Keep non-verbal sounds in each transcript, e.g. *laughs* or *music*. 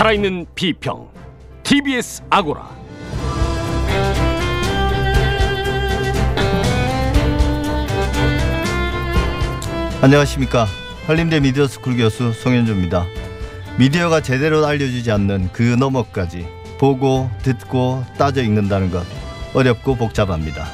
살아있는 비평 TBS 아고라. 안녕하십니까. 한림대 미디어스쿨 교수 송현주입니다. 미디어가 제대로 알려주지 않는 그 너머까지 보고 듣고 따져 읽는다는 것 어렵고 복잡합니다.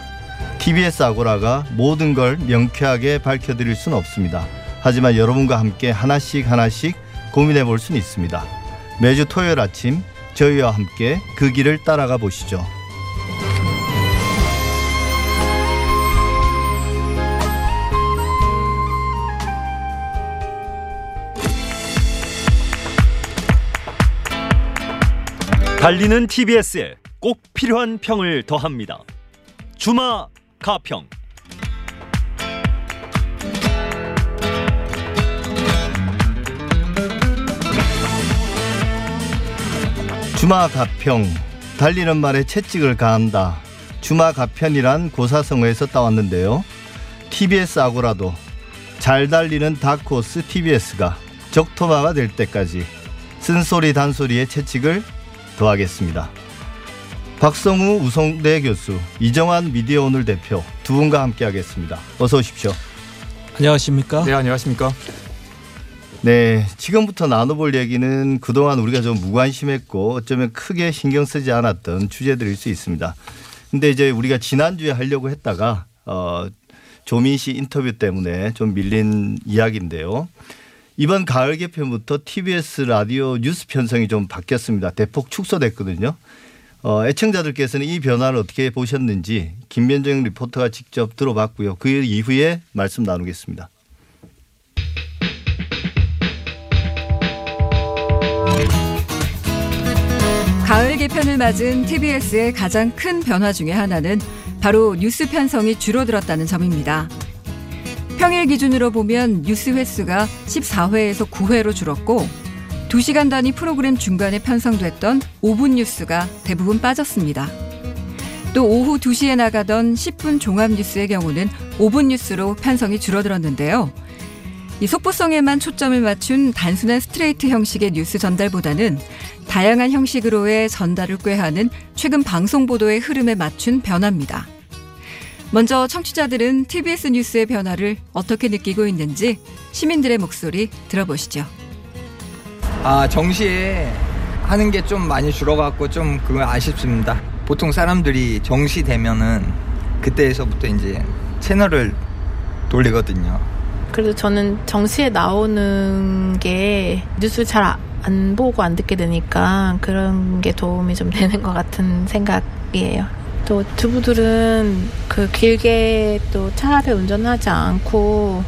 TBS 아고라가 모든 걸 명쾌하게 밝혀드릴 수는 없습니다. 하지만 여러분과 함께 하나씩 하나씩 고민해 볼 수는 있습니다 매주 토요일 아침 저희와 함께 그 길을 따라가 보시죠 달리는 TBS에 꼭 필요한 평을 더합니다. 주마 가평. 주마 가평 달리는 말에 채찍을 가한다. 주마 가편이란 고사성어에서 따왔는데요. TBS 아고라도 잘 달리는 다크호스 TBS가 적토마가 될 때까지 쓴소리 단소리의 채찍을 더하겠습니다. 박성우 우성대 교수, 이정환 미디어 오늘 대표 두 분과 함께 하겠습니다. 어서 오십시오. 안녕하십니까? 네, 안녕하십니까? 네, 지금부터 나눠볼 얘기는 그동안 우리가 좀 무관심했고 어쩌면 크게 신경 쓰지 않았던 주제들일 수 있습니다. 근데 이제 우리가 지난주에 하려고 했다가 어, 조민 씨 인터뷰 때문에 좀 밀린 이야기인데요. 이번 가을 개편부터 TBS 라디오 뉴스 편성이 좀 바뀌었습니다. 대폭 축소됐거든요. 어, 애청자들께서는 이 변화를 어떻게 보셨는지 김면정 리포터가 직접 들어봤고요. 그 이후에 말씀 나누겠습니다. 가을 개편을 맞은 TBS의 가장 큰 변화 중의 하나는 바로 뉴스 편성이 줄어들었다는 점입니다. 평일 기준으로 보면 뉴스 횟수가 14회에서 9회로 줄었고 2시간 단위 프로그램 중간에 편성됐던 5분 뉴스가 대부분 빠졌습니다. 또 오후 2시에 나가던 10분 종합 뉴스의 경우는 5분 뉴스로 편성이 줄어들었는데요. 이 속보성에만 초점을 맞춘 단순한 스트레이트 형식의 뉴스 전달보다는 다양한 형식으로의 전달을 꾀하는 최근 방송 보도의 흐름에 맞춘 변화입니다. 먼저 청취자들은 TBS 뉴스의 변화를 어떻게 느끼고 있는지 시민들의 목소리 들어보시죠. 아, 정시에 하는 게 좀 많이 줄어갖고 좀 그거 아쉽습니다. 보통 사람들이 정시 되면은 그때에서부터 이제 채널을 돌리거든요. 그래도 저는 정시에 나오는 게 뉴스 잘 안 보고 안 듣게 되니까 그런 게 도움이 좀 되는 것 같은 생각이에요. 또 주부들은 그 길게 또 차를 운전하지 않고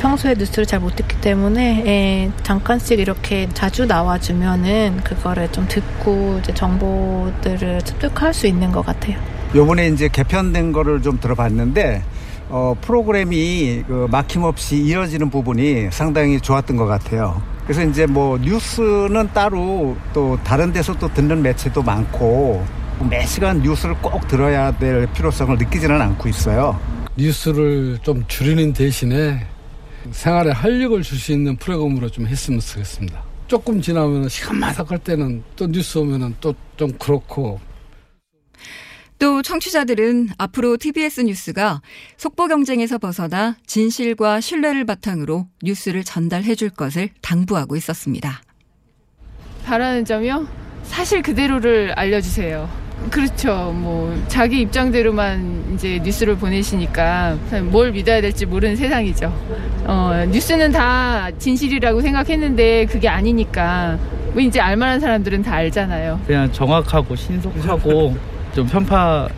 평소에 뉴스를 잘 못 듣기 때문에 예, 잠깐씩 이렇게 자주 나와주면은 그거를 좀 듣고 이제 정보들을 습득할 수 있는 것 같아요. 요번에 이제 개편된 거를 좀 들어봤는데 어, 프로그램이 그 막힘없이 이어지는 부분이 상당히 좋았던 것 같아요. 그래서 이제 뭐 뉴스는 따로 또 다른 데서 또 듣는 매체도 많고 매 시간 뉴스를 꼭 들어야 될 필요성을 느끼지는 않고 있어요. 뉴스를 좀 줄이는 대신에 생활에 활력을 줄 수 있는 프로그램으로 좀 했으면 좋겠습니다. 조금 지나면 시간마다 갈 때는 또 뉴스 오면은 또 좀 그렇고 또 청취자들은 앞으로 TBS 뉴스가 속보 경쟁에서 벗어나 진실과 신뢰를 바탕으로 뉴스를 전달해 줄 것을 당부하고 있었습니다. 바라는 점이요? 사실 그대로를 알려주세요. 그렇죠. 뭐 자기 입장대로만 이제 뉴스를 보내시니까 뭘 믿어야 될지 모르는 세상이죠. 어, 뉴스는 다 진실이라고 생각했는데 그게 아니니까 뭐 이제 알만한 사람들은 다 알잖아요. 그냥 정확하고 신속하고 *laughs* 좀 편파가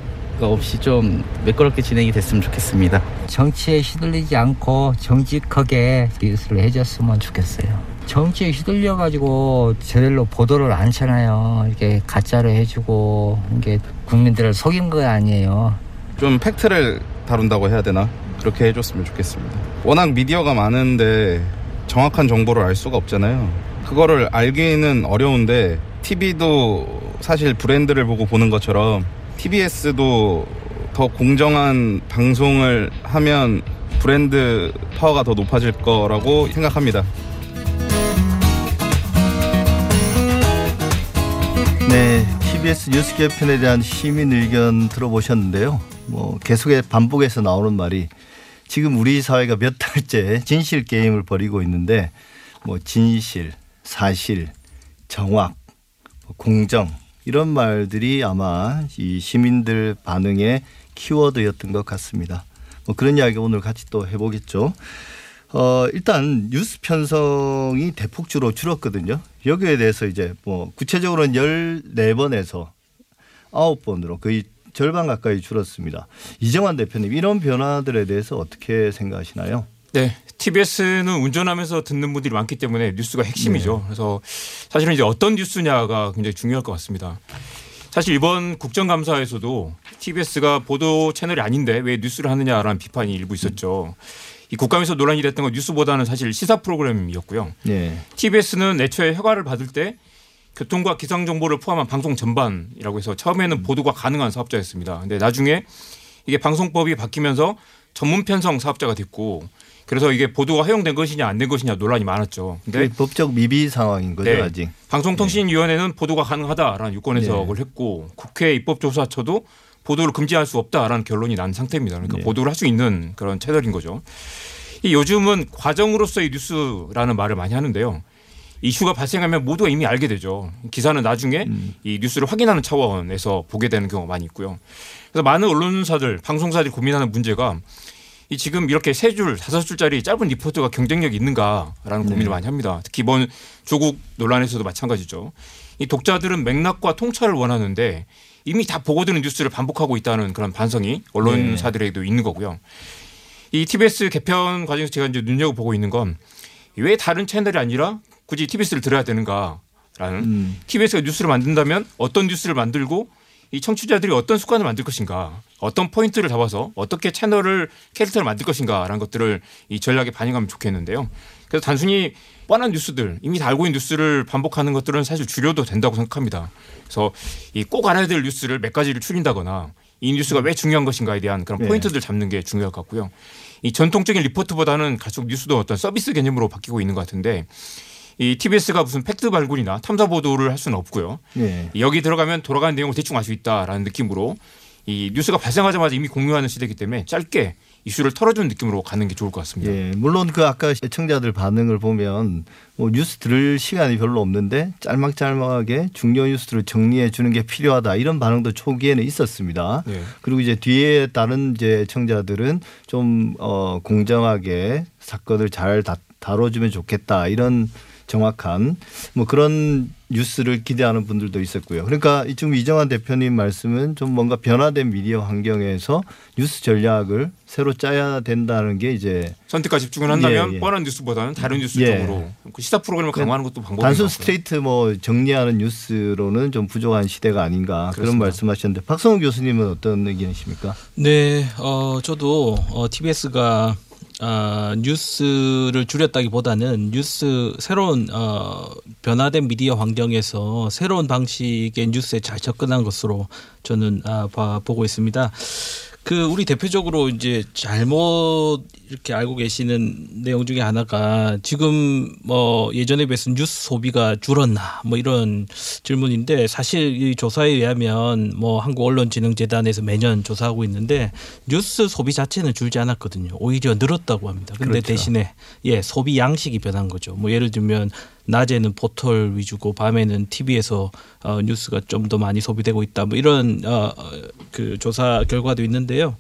없이 좀 매끄럽게 진행이 됐으면 좋겠습니다. 정치에 휘둘리지 않고 정직하게 뉴스를 해줬으면 좋겠어요. 정치에 휘둘려가지고 제대로 보도를 안 하잖아요. 이게 가짜로 해주고 이게 국민들을 속인 거 아니에요. 좀 팩트를 다룬다고 해야 되나? 그렇게 해줬으면 좋겠습니다. 워낙 미디어가 많은데 정확한 정보를 알 수가 없잖아요. 그거를 알기는 어려운데 TV도 사실 브랜드를 보고 보는 것처럼 TBS도 더 공정한 방송을 하면 브랜드 파워가 더 높아질 거라고 생각합니다. TBS 뉴스 개편에 대한 시민 의견 들어보셨는데요. 뭐 계속해 반복해서 나오는 말이 지금 우리 사회가 몇 달째 진실 게임을 벌이고 있는데 뭐 진실, 사실, 정확, 뭐 공정 이런 말들이 아마 이 시민들 반응의 키워드였던 것 같습니다. 뭐 그런 이야기 오늘 같이 또 해보겠죠. 어, 일단 뉴스 편성이 대폭주로 줄었거든요. 여기에 대해서 이제 뭐 구체적으로는 14번에서 9번으로 거의 절반 가까이 줄었습니다. 이정환 대표님 이런 변화들에 대해서 어떻게 생각하시나요? 네. TBS는 운전하면서 듣는 분들이 많기 때문에 뉴스가 핵심이죠. 네. 그래서 사실은 이제 어떤 뉴스냐가 굉장히 중요할 것 같습니다. 사실 이번 국정감사에서도 TBS가 보도 채널이 아닌데 왜 뉴스를 하느냐라는 비판이 일부 있었죠. 이 국감에서 논란이 됐던 건 뉴스보다는 사실 시사 프로그램이었고요. 네. TBS는 애초에 허가를 받을 때 교통과 기상 정보를 포함한 방송 전반이라고 해서 처음에는 보도가 가능한 사업자였습니다. 근데 나중에 이게 방송법이 바뀌면서 전문 편성 사업자가 됐고 그래서 이게 보도가 허용된 것이냐 안 된 것이냐 논란이 많았죠. 근데 그 법적 미비 상황인 거죠 네. 아직. 방송통신위원회는 보도가 가능하다라는 유권 해석을 네. 했고 국회 입법조사처도 보도를 금지할 수 없다라는 결론이 난 상태입니다. 그러니까 네. 보도를 할 수 있는 그런 채널인 거죠. 이 요즘은 과정으로서의 뉴스라는 말을 많이 하는데요. 이슈가 발생하면 모두가 이미 알게 되죠. 기사는 나중에 음. 이 뉴스를 확인하는 차원에서 보게 되는 경우가 많이 있고요. 그래서 많은 언론사들, 방송사들이 고민하는 문제가 이 지금 이렇게 세 줄, 다섯 줄짜리 짧은 리포트가 경쟁력이 있는가라는 고민을 네. 많이 합니다. 특히 이번 조국 논란에서도 마찬가지죠. 이 독자들은 맥락과 통찰을 원하는데 이미 다 보고드는 뉴스를 반복하고 있다는 그런 반성이 언론사들에게도 있는 거고요. 이 TBS 개편 과정에서 제가 이제 눈여겨보고 있는 건 왜 다른 채널이 아니라 굳이 TBS를 들어야 되는가라는 음. TBS가 뉴스를 만든다면 어떤 뉴스를 만들고 이 청취자들이 어떤 습관을 만들 것인가 어떤 포인트를 잡아서 어떻게 채널을 캐릭터를 만들 것인가라는 것들을 이 전략에 반영하면 좋겠는데요. 그래서 단순히 뻔한 뉴스들 이미 다 알고 있는 뉴스를 반복하는 것들은 사실 줄여도 된다고 생각합니다. 그래서 이 꼭 알아야 될 뉴스를 몇 가지를 추린다거나 이 뉴스가 왜 중요한 것인가에 대한 그런 네. 포인트들 잡는 게 중요할 것 같고요. 이 전통적인 리포트보다는 갈수록 뉴스도 어떤 서비스 개념으로 바뀌고 있는 것 같은데 이 TBS가 무슨 팩트 발굴이나 탐사 보도를 할 수는 없고요. 네. 여기 들어가면 돌아가는 내용을 대충 알 수 있다라는 느낌으로 이 뉴스가 발생하자마자 이미 공유하는 시대이기 때문에 짧게 이슈를 털어주는 느낌으로 가는 게 좋을 것 같습니다. 예, 물론 그 아까 시청자들 반응을 보면 뭐 뉴스 들을 시간이 별로 없는데 짤막짤막하게 중요 뉴스를 정리해 주는 게 필요하다 이런 반응도 초기에는 있었습니다. 네. 그리고 이제 뒤에 다른 이제 청자들은 좀 어, 공정하게 사건을 잘 다, 다뤄주면 좋겠다 이런 정확한 뭐 그런 뉴스를 기대하는 분들도 있었고요. 그러니까 지금 이정환 대표님 말씀은 좀 뭔가 변화된 미디어 환경에서 뉴스 전략을 새로 짜야 된다는 게 이제 선택과 집중을 한다면 예, 예. 뻔한 뉴스보다는 다른 뉴스 예. 쪽으로 그 시사 프로그램을 강화하는 것도 방법인 것 단순. 스트레이트 뭐 정리하는 뉴스로는 좀 부족한 시대가 아닌가 그런 그렇습니다. 말씀하셨는데 박성우 교수님은 어떤 의견이십니까? 네, 어, 저도 어, TBS가 아, 뉴스를 줄였다기보다는 뉴스 새로운 어, 변화된 미디어 환경에서 새로운 방식의 뉴스에 잘 접근한 것으로 저는 아, 봐, 보고 있습니다. 그 우리 대표적으로 이제 잘못 이렇게 알고 계시는 내용 중에 하나가 지금 뭐 예전에 비해서 뉴스 소비가 줄었나 뭐 이런 질문인데 사실 이 조사에 의하면 뭐 한국 언론진흥재단에서 매년 조사하고 있는데 뉴스 소비 자체는 줄지 않았거든요. 오히려 늘었다고 합니다. 근데 그렇죠. 대신에 예 소비 양식이 변한 거죠. 뭐 예를 들면 낮에는 포털 위주고 밤에는 TV에서 어, 뉴스가 좀 더 많이 소비되고 있다. 뭐 이런 어, 어, 그 조사 결과도 있는데요.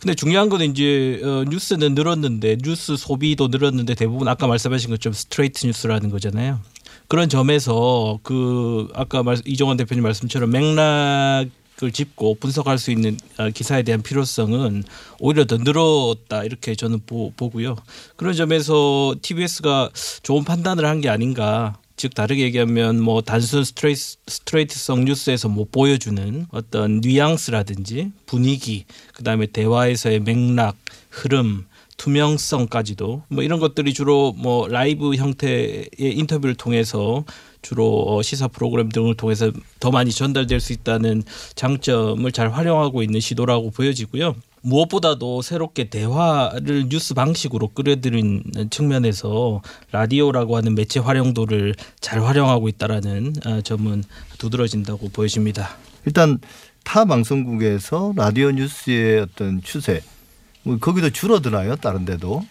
근데 중요한 거는 이제 어, 뉴스는 늘었는데 뉴스 소비도 늘었는데 대부분 아까 말씀하신 것처럼 스트레이트 뉴스라는 거잖아요. 그런 점에서 그 아까 말, 이정환 대표님 말씀처럼 맥락 을 짚고 분석할 수 있는 어, 기사에 대한 필요성은 오히려 더 늘었다 이렇게 저는 보, 보고요. 그런 점에서 TBS가 좋은 판단을 한 게 아닌가. 즉 다르게 얘기하면 뭐 단순 스트레이트, 스트레이트성 뉴스에서 못 보여주는 어떤 뉘앙스라든지 분위기 그다음에 대화에서의 맥락 흐름 투명성까지도 뭐 이런 것들이 주로 뭐 라이브 형태의 인터뷰를 통해서 주로 어, 시사 프로그램 등을 통해서 더 많이 전달될 수 있다는 장점을 잘 활용하고 있는 시도라고 보여지고요. 무엇보다도 새롭게 대화를 뉴스 방식으로 끌어들인 측면에서 라디오라고 하는 매체 활용도를 잘 활용하고 있다라는 아, 점은 두드러진다고 보여집니다. 일단 타 방송국에서 라디오 뉴스의 어떤 추세 뭐 거기도 줄어드나요? 다른 데도?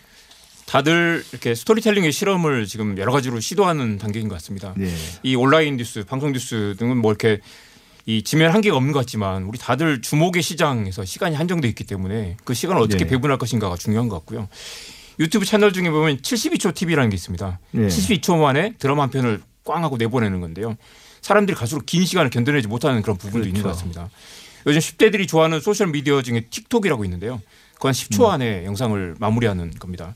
다들 이렇게 스토리텔링의 실험을 지금 여러 가지로 시도하는 단계인 것 같습니다. 네. 이 온라인 뉴스, 방송 뉴스 등은 뭐 이렇게 이 지면 한계가 없는 것 같지만 우리 다들 주목의 시장에서 시간이 한정돼 있기 때문에 그 시간을 어떻게 네. 배분할 것인가가 중요한 것 같고요. 유튜브 채널 중에 보면 72초 TV라는 게 있습니다. 네. 72초 만에 드라마 한 편을 꽝 하고 내보내는 건데요. 사람들이 갈수록 긴 시간을 견뎌내지 못하는 그런 부분도 있는 것 그렇죠. 같습니다. 요즘 10대들이 좋아하는 소셜 미디어 중에 틱톡이라고 있는데요. 그건 10초 음. 안에 영상을 마무리하는 겁니다.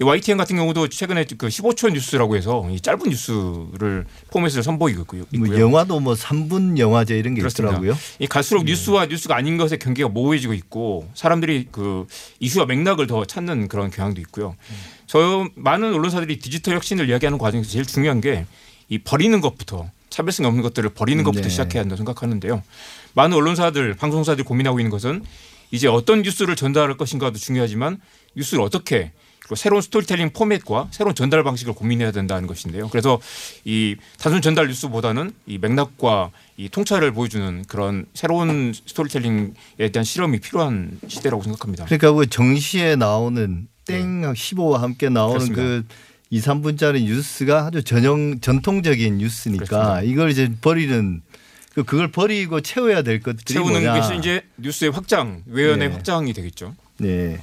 이 YTN 같은 경우도 최근에 그 15초 뉴스라고 해서 이 짧은 뉴스를 포맷을 선보이고 있고요. 뭐 영화도 뭐 3분 영화제 이런 게 그렇습니다. 있더라고요. 이 갈수록 뉴스와 뉴스가 아닌 것의 경계가 모호해지고 있고 사람들이 그 이슈와 맥락을 더 찾는 그런 경향도 있고요. 저 많은 언론사들이 디지털 혁신을 이야기하는 과정에서 제일 중요한 게 이 버리는 것부터 차별성이 없는 것들을 버리는 것부터 네. 시작해야 한다고 생각하는데요. 많은 언론사들, 방송사들이 고민하고 있는 것은 이제 어떤 뉴스를 전달할 것인가도 중요하지만 뉴스를 어떻게 그리고 새로운 스토리텔링 포맷과 새로운 전달 방식을 고민해야 된다는 것인데요. 그래서 이 단순 전달 뉴스보다는 이 맥락과 이 통찰을 보여주는 그런 새로운 스토리텔링에 대한 실험이 필요한 시대라고 생각합니다. 그러니까 그 정시에 나오는 땡 시보와 함께 나오는 네. 그렇습니다. 그 2, 3분짜리 뉴스가 아주 전형 전통적인 뉴스니까 그렇습니다. 이걸 이제 버리는 그 그걸 버리고 채워야 될 것들이 채우는 뭐냐. 것이 이제 뉴스의 확장, 외연의 네. 확장이 되겠죠. 네.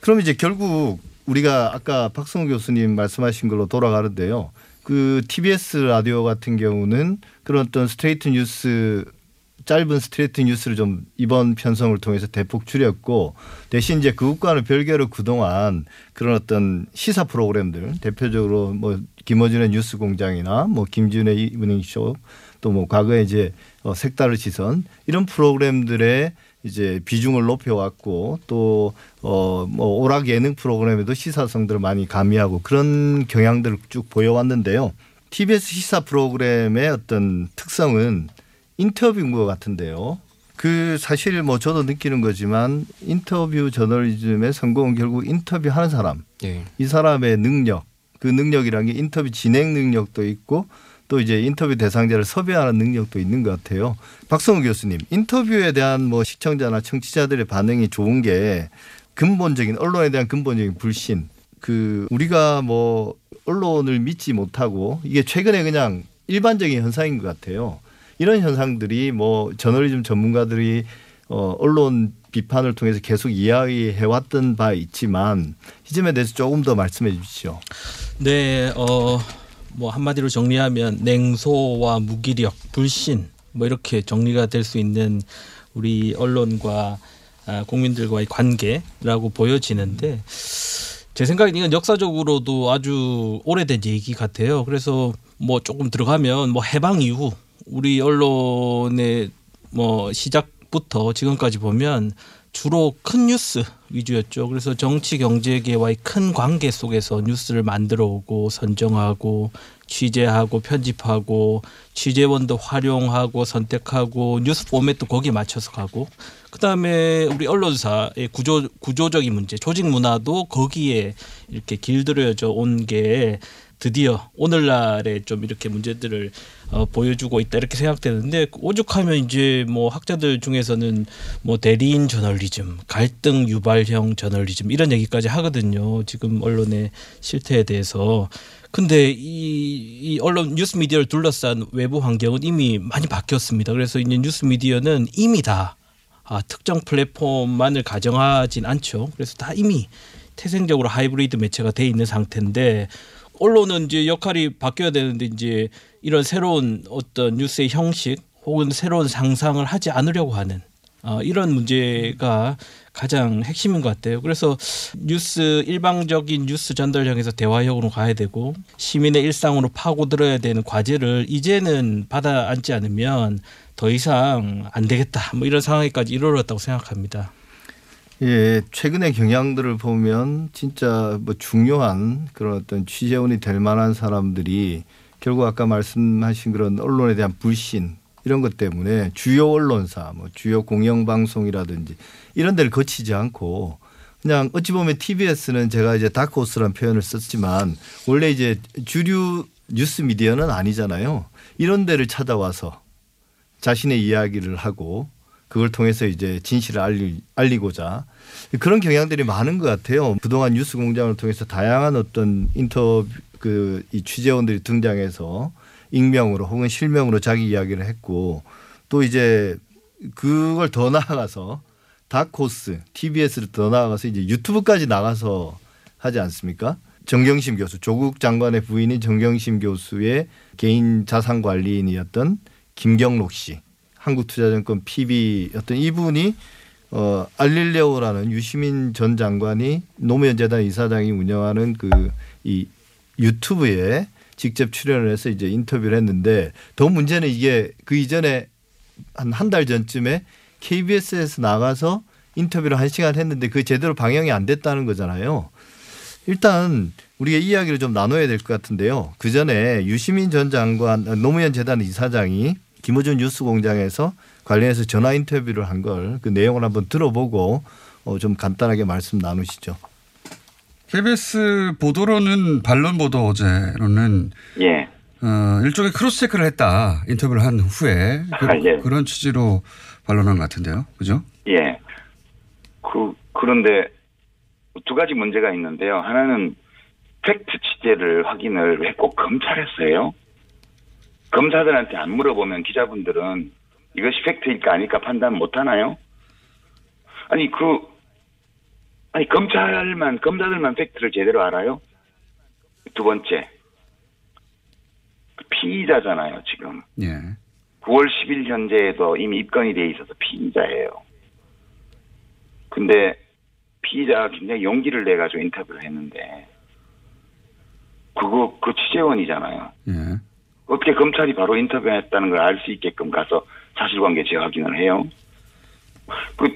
그럼 이제 결국 우리가 아까 박성우 교수님 말씀하신 걸로 돌아가는데요. 그 TBS 라디오 같은 경우는 그런 어떤 스트레이트 뉴스 짧은 스트레이트 뉴스를 좀 이번 편성을 통해서 대폭 줄였고 대신 이제 그것과는 별개로 그동안 그런 어떤 시사 프로그램들 대표적으로 뭐 김어준의 뉴스 공장이나 뭐 김지윤의 이브닝 쇼 또 뭐 과거에 이제 어 색다른 시선 이런 프로그램들의 이제 비중을 높여왔고 또 어 뭐 오락 예능 프로그램에도 시사성들을 많이 가미하고 그런 경향들을 쭉 보여왔는데요. TBS 시사 프로그램의 어떤 특성은 인터뷰인 것 같은데요. 그 사실 뭐 저도 느끼는 거지만 인터뷰 저널리즘의 성공은 결국 인터뷰하는 사람, 예. 이 사람의 능력, 그 능력이란 게 인터뷰 진행 능력도 있고 또 이제 인터뷰 대상자를 섭외하는 능력도 있는 것 같아요. 박성우 교수님, 인터뷰에 대한 뭐 시청자나 청취자들의 반응이 좋은 게 근본적인 언론에 대한 근본적인 불신. 그 우리가 뭐 언론을 믿지 못하고 이게 최근에 그냥 일반적인 현상인 것 같아요. 이런 현상들이 뭐 저널리즘 전문가들이 어 언론 비판을 통해서 계속 이야기해 왔던 바 있지만 이 점에 대해서 조금 더 말씀해 주십시오. 네, 어, 뭐 한마디로 정리하면 냉소와 무기력, 불신 뭐 이렇게 정리가 될 수 있는 우리 언론과 아, 국민들과의 관계라고 보여지는데 제 생각엔 이건 역사적으로도 아주 오래된 얘기 같아요. 그래서 뭐 조금 들어가면 뭐 해방 이후 우리 언론의 뭐 시작부터 지금까지 보면 주로 큰 뉴스 위주였죠. 그래서 정치 경제계와의 큰 관계 속에서 뉴스를 만들어 오고 선정하고 취재하고 편집하고 취재원도 활용하고 선택하고 뉴스 포맷도 거기에 맞춰서 가고 그다음에 우리 언론사의 구조 구조적인 문제 조직 문화도 거기에 이렇게 길들여져 온 게 드디어 오늘날에 좀 이렇게 문제들을 어, 보여주고 있다 이렇게 생각되는데 오죽하면 이제 뭐 학자들 중에서는 뭐 대리인 저널리즘, 갈등 유발형 저널리즘 이런 얘기까지 하거든요. 지금 언론의 실태에 대해서. 근데 이, 이 언론 뉴스 미디어를 둘러싼 외부 환경은 이미 많이 바뀌었습니다. 그래서 이제 뉴스 미디어는 이미 다 아, 특정 플랫폼만을 가정하진 않죠. 그래서 다 이미 태생적으로 하이브리드 매체가 돼 있는 상태인데 언론은 이제 역할이 바뀌어야 되는데 이제 이런 새로운 어떤 뉴스의 형식 혹은 새로운 상상을 하지 않으려고 하는 어, 이런 문제가 가장 핵심인 것 같아요. 그래서 뉴스 일방적인 뉴스 전달형에서 대화형으로 가야 되고 시민의 일상으로 파고들어야 되는 과제를 이제는 받아 안지 않으면 더 이상 안 되겠다. 뭐 이런 상황까지 이르렀다고 생각합니다. 예, 최근의 경향들을 보면 진짜 뭐 중요한 그런 어떤 취재원이 될 만한 사람들이 결국 아까 말씀하신 그런 언론에 대한 불신 이런 것 때문에 주요 언론사, 뭐 주요 공영방송이라든지 이런 데를 거치지 않고 그냥 어찌 보면 TBS는 제가 이제 다크호스라는 표현을 썼지만 원래 이제 주류 뉴스 미디어는 아니잖아요. 이런 데를 찾아와서 자신의 이야기를 하고 그걸 통해서 이제 진실을 알리, 알리고자 그런 경향들이 많은 것 같아요. 그동안 뉴스 공장을 통해서 다양한 어떤 인터뷰 그 이 취재원들이 등장해서 익명으로 혹은 실명으로 자기 이야기를 했고 또 이제 그걸 더 나아가서 다코스 TBS를 더 나아가서 이제 유튜브까지 나가서 하지 않습니까? 정경심 교수 조국 장관의 부인인 정경심 교수의 개인 자산 관리인이었던 김경록 씨 한국투자증권 PB였던 이분이 어 알릴레오라는 유시민 전 장관이 노무현 재단 이사장이 운영하는 그 이 유튜브에 직접 출연을 해서 이제 인터뷰를 했는데 더 문제는 이게 그 이전에 한 한 달 전쯤에 KBS에서 나가서 인터뷰를 한 시간 했는데 그 제대로 방영이 안 됐다는 거잖아요. 일단 우리가 이야기를 좀 나눠야 될 것 같은데요. 그 전에 유시민 전 장관 노무현 재단 이사장이 김호준 뉴스공장에서 관련해서 전화 인터뷰를 한 걸 그 내용을 한번 들어보고 어, 좀 간단하게 말씀 나누시죠. KBS 보도로는 반론 보도 어제로는 예. 어, 일종의 cross check를 했다 인터뷰를 한 후에 그, 아, 예. 런 취지로 반론한 것 같은데요, 그죠? 예. 그 그런데 두 가지 문제가 있는데요. 하나는 팩트 취재를 확인을 왜 꼭 검찰에서요? 검사들한테 안 물어보면 기자분들은 이것이 팩트일까 아닐까 판단 못 하나요? 아니 그 아니 검찰만 검사들만 팩트를 제대로 알아요? 두 번째 피의자잖아요 지금. 예. 9월 10일 현재에도 이미 입건이 돼 있어서 피의자예요. 근데 피의자가 굉장히 용기를 내 가지고 인터뷰를 했는데 그거 그 취재원이잖아요. 예. 어떻게 검찰이 바로 인터뷰했다는 걸 알 수 있게끔 가서 사실관계 재확인을 해요? 그,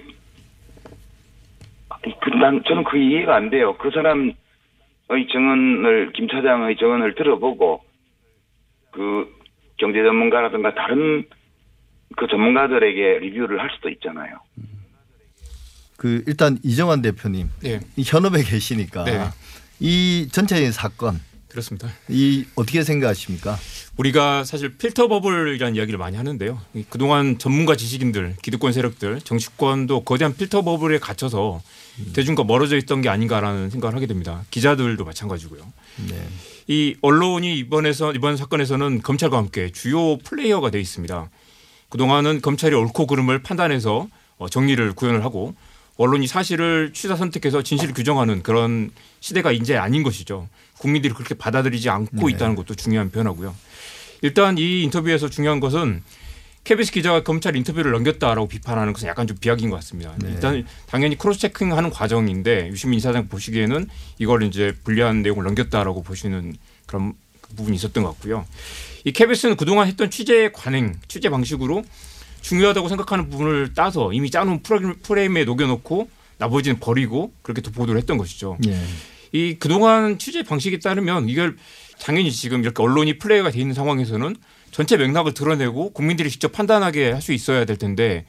그, 난, 저는 그 이해가 안 돼요. 그 사람의 증언을, 김 차장의 증언을 들어보고, 그, 경제 전문가라든가 다른 그 전문가들에게 리뷰를 할 수도 있잖아요. 그 일단 이정환 대표님 네. 이 현업에 계시니까 네. 이 전체적인 사건 그렇습니다. 이 어떻게 생각하십니까? 우리가 사실 필터 버블이라는 이야기를 많이 하는데요. 이 그동안 전문가 지식인들, 기득권 세력들, 정치권도 거대한 필터 버블에 갇혀서 대중과 멀어져 있던 게 아닌가라는 생각을 하게 됩니다. 기자들도 마찬가지고요. 네. 이 언론이 이번에서 이번 사건에서는 검찰과 함께 주요 플레이어가 돼 있습니다. 그동안은 검찰이 옳고 그름을 판단해서 어, 정리를 구현을 하고 언론이 사실을 취사 선택해서 진실을 규정하는 그런 시대가 이제 아닌 것이죠. 국민들이 그렇게 받아들이지 않고 네. 있다는 것도 중요한 변화고요. 일단 이 인터뷰에서 중요한 것은 KBS 기자가 검찰 인터뷰를 넘겼다라고 비판하는 것은 약간 좀 비약인 것 같습니다. 네. 일단 당연히 cross checking하는 과정인데 유시민 이사장 보시기에는 이걸 이제 불리한 내용을 넘겼다라고 보시는 그런 부분이 있었던 것 같고요. 이 KBS는 그동안 했던 취재 관행, 취재 방식으로 중요하다고 생각하는 부분을 따서 이미 짜놓은 프레임에 녹여놓고 나머지는 버리고 그렇게 또 보도를 했던 것이죠. 예. 이 그동안 취재 방식에 따르면 이걸 당연히 지금 이렇게 언론이 플레이가 돼 있는 상황에서는 전체 맥락을 드러내고 국민들이 직접 판단하게 할 수 있어야 될 텐데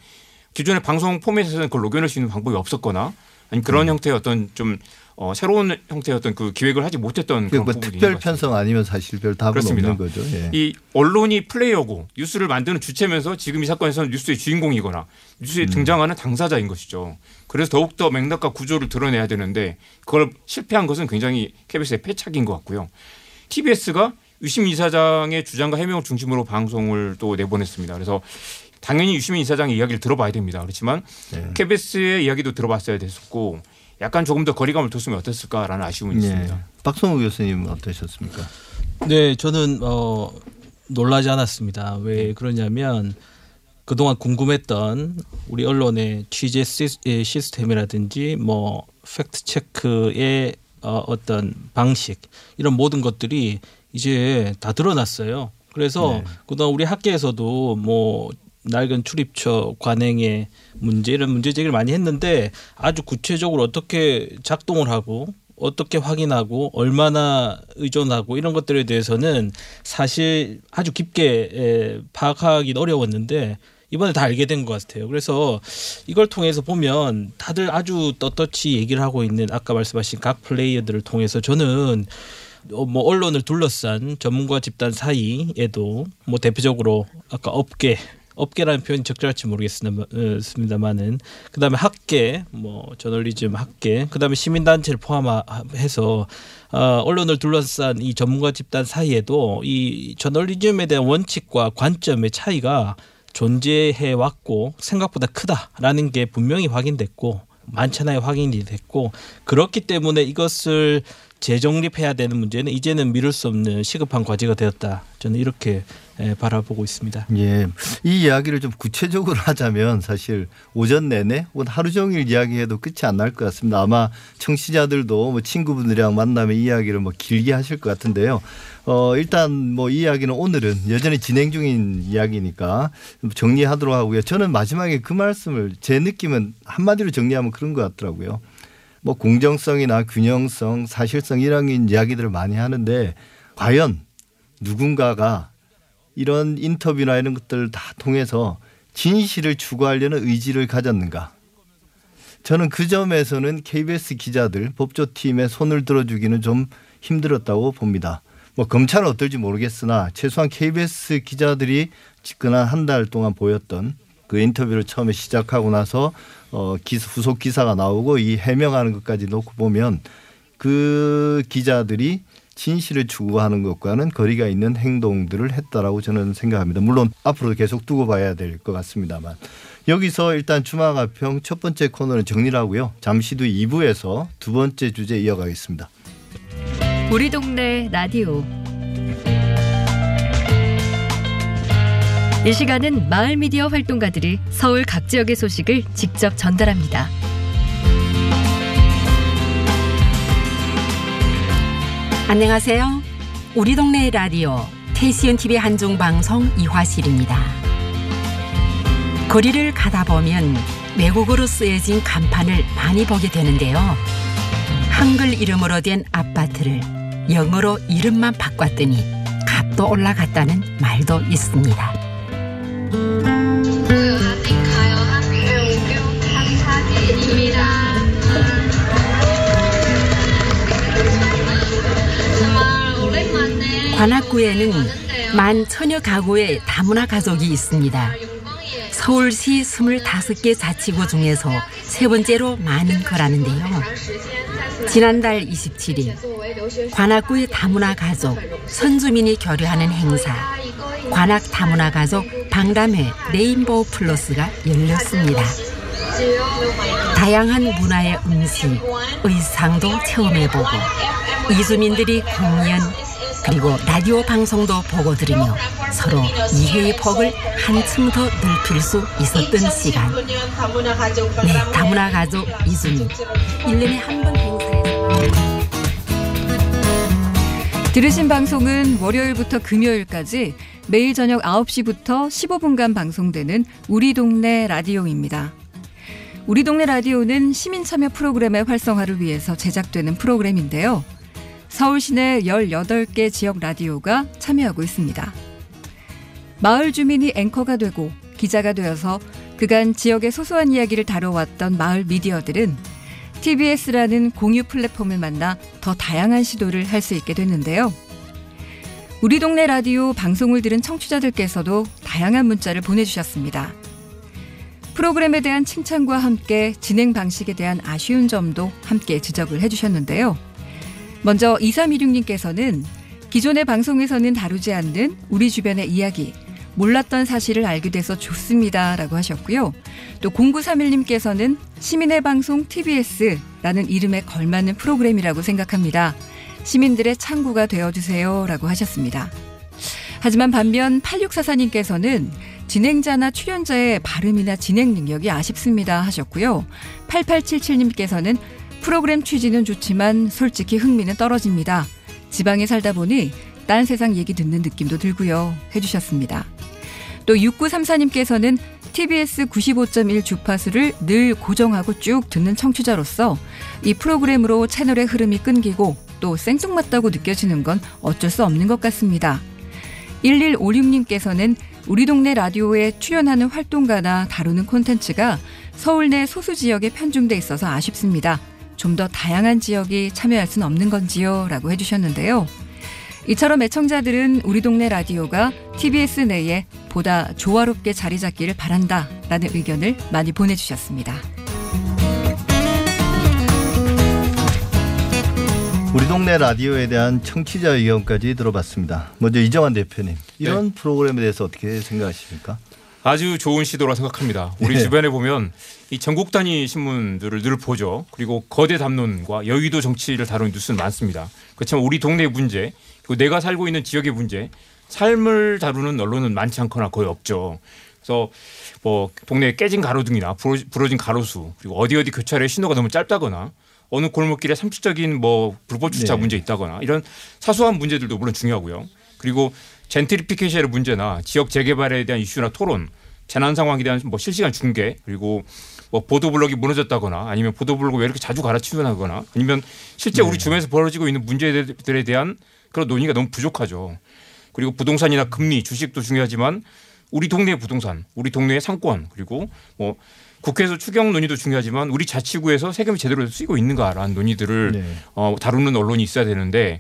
기존의 방송 포맷에서는 그걸 녹여낼 수 있는 방법이 없었거나 아니 그런 형태의 어떤 좀 어, 새로운 어떤 그 기획을 하지 못했던 그 그런 뭐 부분이 특별. 편성 아니면 사실 별 답은 그렇습니다. 없는 거죠. 예. 이 언론이 플레이어고 뉴스를 만드는 주체면서 지금 이 사건에서는 뉴스의 주인공이거나 뉴스에 음. 등장하는 당사자인 것이죠. 그래서 더욱더 맥락과 구조를 드러내야 되는데 그걸 실패한 것은 굉장히 KBS의 패착인 것 같고요. TBS가 유시민 이사장의 주장과 해명을 중심으로 방송을 또 내보냈습니다. 그래서 당연히 유시민 이사장의 이야기를 들어봐야 됩니다. 그렇지만 네. KBS의 이야기도 들어봤어야 됐었고 약간 조금 더 거리감을 뒀으면 어땠을까라는 아쉬움이 있습니다. 예. 박성우 교수님은 어떠셨습니까? 네, 저는 어 놀라지 않았습니다. 왜 그러냐면 그동안 궁금했던 우리 언론의 취재 시스- 예, 시스템이라든지 뭐 fact check의 어, 어떤 방식 이런 모든 것들이 이제 다 드러났어요. 그래서 네. 그동안 우리 학계에서도 뭐 낡은 출입처 관행의 문제 이런 문제 제기를 많이 했는데 아주 구체적으로 어떻게 작동을 하고 어떻게 확인하고 얼마나 의존하고 이런 것들에 대해서는 사실 아주 깊게 에, 파악하기 어려웠는데 이번에 다 알게 된 것 같아요. 그래서 이걸 통해서 보면 다들 아주 떳떳이 얘기를 하고 있는 아까 말씀하신 각 플레이어들을 통해서 저는 어, 뭐 언론을 둘러싼 전문가 집단 사이에도 뭐 대표적으로 아까 업계 업계라는 표현이 적절할지 모르겠습니다만은 그다음에 학계 뭐 저널리즘 학계 그다음에 시민단체를 포함해서 어, 언론을 둘러싼 이 전문가 집단 사이에도 이 저널리즘에 대한 원칙과 관점의 차이가 존재해 왔고 생각보다 크다라는 게 분명히 확인됐고 많잖아요 확인이 됐고. 그렇기 때문에 이것을 재정립해야 되는 문제는 이제는 미룰 수 없는 시급한 과제가 되었다. 저는 이렇게 예, 바라보고 있습니다. 예. 이 이야기를 좀 구체적으로 *laughs* 하자면 사실 오전 내내 혹은 하루 종일 이야기해도 끝이 안 날 것 같습니다. 아마 청취자들도 뭐 친구분들이랑 만나면 이 이야기를 뭐 길게 하실 것 같은데요. 어, 일단 뭐 이 이야기는 오늘은 여전히 진행 중인 이야기니까 정리하도록 하고요. 저는 마지막에 그 말씀을 제 느낌은 한마디로 정리하면 그런 것 같더라고요. 뭐 공정성이나 균형성, 사실성 이런 이야기들을 많이 하는데 과연 누군가가 이런 인터뷰나 이런 것들을 다 통해서 진실을 추구하려는 의지를 가졌는가? 저는 그 점에서는 KBS 기자들 법조팀의 손을 들어주기는 좀 힘들었다고 봅니다. 뭐 검찰은 어떨지 모르겠으나 최소한 KBS 기자들이 지난 한 달 동안 보였던 그 인터뷰를 처음에 시작하고 나서 어 기사, 후속 기사가 나오고 이 해명하는 것까지 놓고 보면 그 기자들이 진실을 추구하는 것과는 거리가 있는 행동들을 했다라고 저는 생각합니다. 물론 앞으로도 계속 두고 봐야 될 것 같습니다만 여기서 일단 주마가평 첫 번째 코너는 정리를 하고요. 잠시 후 2부에서 두 번째 주제 이어가겠습니다. 우리 동네 라디오 이 시간은 마을 미디어 활동가들이 서울 각 지역의 소식을 직접 전달합니다. 안녕하세요. 우리 동네 라디오 KCN TV 한중 방송 이화실입니다. 거리를 가다 보면 외국어로 쓰여진 간판을 많이 보게 되는데요. 한글 이름으로 된 아파트를 영어로 이름만 바꿨더니 값도 올라갔다는 말도 있습니다. 관악구에는 만 천여 가구의 다문화 가족이 있습니다. 서울시 25개 자치구 중에서 세 번째로 많은 거라는데요. 지난달 27일 관악구의 다문화 가족 선주민이 교류하는 행사 관악 다문화 가족 방담회 레인보우 플러스가 열렸습니다. 다양한 문화의 음식, 의상도 체험해보고 이주민들이 공연 그리고 라디오 방송도 보고 들으며 서로 이해의 폭을 한층 더 넓힐 수 있었던 시간. 네, 다문화 가족 이주민 1년에 한 번 행사에서 들으신 방송은 월요일부터 금요일까지 매일 저녁 9시부터 15분간 방송되는 우리 동네 라디오입니다. 우리 동네 라디오는 시민 참여 프로그램의 활성화를 위해서 제작되는 프로그램인데요. 서울 시내 18개 지역 라디오가 참여하고 있습니다. 마을 주민이 앵커가 되고 기자가 되어서 그간 지역의 소소한 이야기를 다뤄왔던 마을 미디어들은 TBS라는 공유 플랫폼을 만나 더 다양한 시도를 할 수 있게 됐는데요. 우리 동네 라디오 방송을 들은 청취자들께서도 다양한 문자를 보내주셨습니다. 프로그램에 대한 칭찬과 함께 진행 방식에 대한 아쉬운 점도 함께 지적을 해주셨는데요. 먼저 2316님께서는 기존의 방송에서는 다루지 않는 우리 주변의 이야기, 몰랐던 사실을 알게 돼서 좋습니다. 라고 하셨고요. 또 0931님께서는 시민의 방송 TBS라는 이름에 걸맞는 프로그램이라고 생각합니다. 시민들의 창구가 되어주세요. 라고 하셨습니다. 하지만 반면 8644님께서는 진행자나 출연자의 발음이나 진행 능력이 아쉽습니다. 하셨고요. 8877님께서는 프로그램 취지는 좋지만 솔직히 흥미는 떨어집니다. 지방에 살다 보니 딴 세상 얘기 듣는 느낌도 들고요. 해주셨습니다. 또 6934님께서는 TBS 95.1 주파수를 늘 고정하고 쭉 듣는 청취자로서 이 프로그램으로 채널의 흐름이 끊기고 또 생뚱맞다고 느껴지는 건 어쩔 수 없는 것 같습니다. 1156님께서는 우리 동네 라디오에 출연하는 활동가나 다루는 콘텐츠가 서울 내 소수 지역에 편중돼 있어서 아쉽습니다. 좀 더 다양한 지역이 참여할 수는 없는 건지요? 라고 해주셨는데요. 이처럼 애청자들은 우리 동네 라디오가 TBS 내에 보다 조화롭게 자리 잡기를 바란다 라는 의견을 많이 보내주셨습니다. 우리 동네 라디오에 대한 청취자 의견까지 들어봤습니다. 먼저 이정환 대표님, 이런 네. 프로그램에 대해서 어떻게 생각하십니까? 아주 좋은 시도라 생각합니다. 우리 네. 주변에 보면 이 전국 단위 신문들을 늘 보죠. 그리고 거대 담론과 여의도 정치를 다루는 뉴스는 많습니다. 그렇지만 우리 동네 문제, 그리고 내가 살고 있는 지역의 문제, 삶을 다루는 언론은 많지 않거나 거의 없죠. 그래서 뭐 동네 깨진 가로등이나 부러- 부러진 가로수, 그리고 어디 어디 교차로의 신호가 너무 짧다거나 어느 골목길에 상습적인 뭐 불법 주차 네. 문제 있다거나 이런 사소한 문제들도 물론 중요하고요. 그리고 젠트리피케이션의 문제나 지역 재개발에 대한 이슈나 토론, 재난 상황에 대한 뭐 실시간 중계 그리고 뭐 보도블록이 무너졌다거나 아니면 보도블록을 왜 이렇게 자주 갈아치우나거나 아니면 실제 우리 주변에서 벌어지고 있는 문제들에 대한 그런 논의가 너무 부족하죠. 그리고 부동산이나 금리, 주식도 중요하지만 우리 동네의 부동산, 우리 동네의 상권 그리고 뭐 국회에서 추경 논의도 중요하지만 우리 자치구에서 세금이 제대로 쓰이고 있는가라는 논의들을 네. 어, 다루는 언론이 있어야 되는데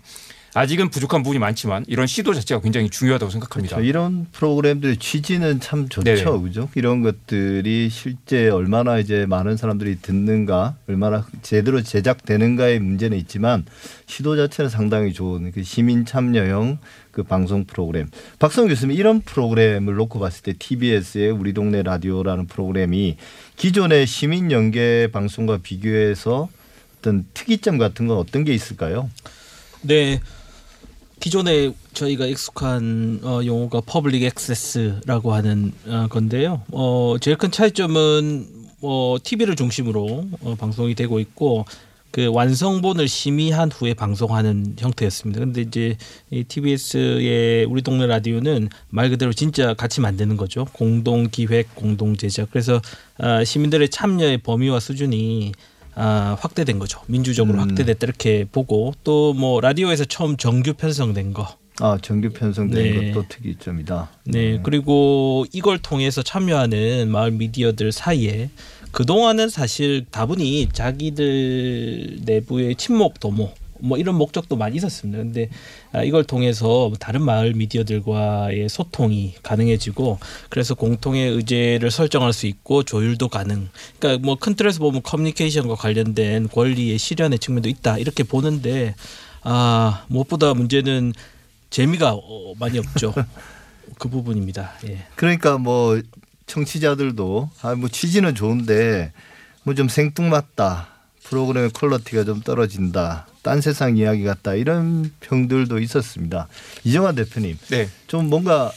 아직은 부족한 부분이 많지만 이런 시도 자체가 굉장히 중요하다고 생각합니다. 그렇죠. 이런 프로그램들의 취지는 참 좋죠, 네네. 그죠? 이런 것들이 실제 얼마나 이제 많은 사람들이 듣는가, 얼마나 제대로 제작되는가의 문제는 있지만 시도 자체는 상당히 좋은 그 시민 참여형 그 방송 프로그램. 박성 교수님 이런 프로그램을 놓고 봤을 때 TBS의 우리 동네 라디오라는 프로그램이 기존의 시민 연계 방송과 비교해서 어떤 특이점 같은 건 어떤 게 있을까요? 네. 기존에 저희가 익숙한 어, 용어가 public access라고 하는 어, 건데요. 어, 제일 큰 차이점은 어, TV를 중심으로 어, 방송이 되고 있고 그 완성본을 심의한 후에 방송하는 형태였습니다. 근데 이제 이 TBS의 우리 동네 라디오는 말 그대로 진짜 같이 만드는 거죠. 공동 기획, 공동 제작. 그래서 아, 시민들의 참여의 범위와 수준이 아, 확대된 거죠. 민주적으로 음. 확대됐다 이렇게 보고 또 뭐 라디오에서 처음 정규 편성된 거. 아 정규 편성된 네. 것도 특이점이다. 네, 그리고 이걸 통해서 참여하는 마을 미디어들 사이에 그 동안은 사실 다분히 자기들 내부의 친목 도모 뭐 이런 목적도 많이 있었습니다. 근데 아, 이걸 통해서 다른 마을 미디어들과의 소통이 가능해지고 그래서 공통의 의제를 설정할 수 있고 조율도 가능. 그러니까 뭐 큰 틀에서 보면 커뮤니케이션과 관련된 권리의 실현의 측면도 있다 이렇게 보는데 아 무엇보다 문제는 재미가 어, 많이 없죠. *laughs* 그 부분입니다. 예. 그러니까 뭐 청취자들도 아 뭐 취지는 좋은데 뭐 좀 생뚱맞다 프로그램의 quality가 좀 떨어진다 딴 세상 이야기 같다 이런 평들도 있었습니다 이정환 대표님 네. 좀 뭔가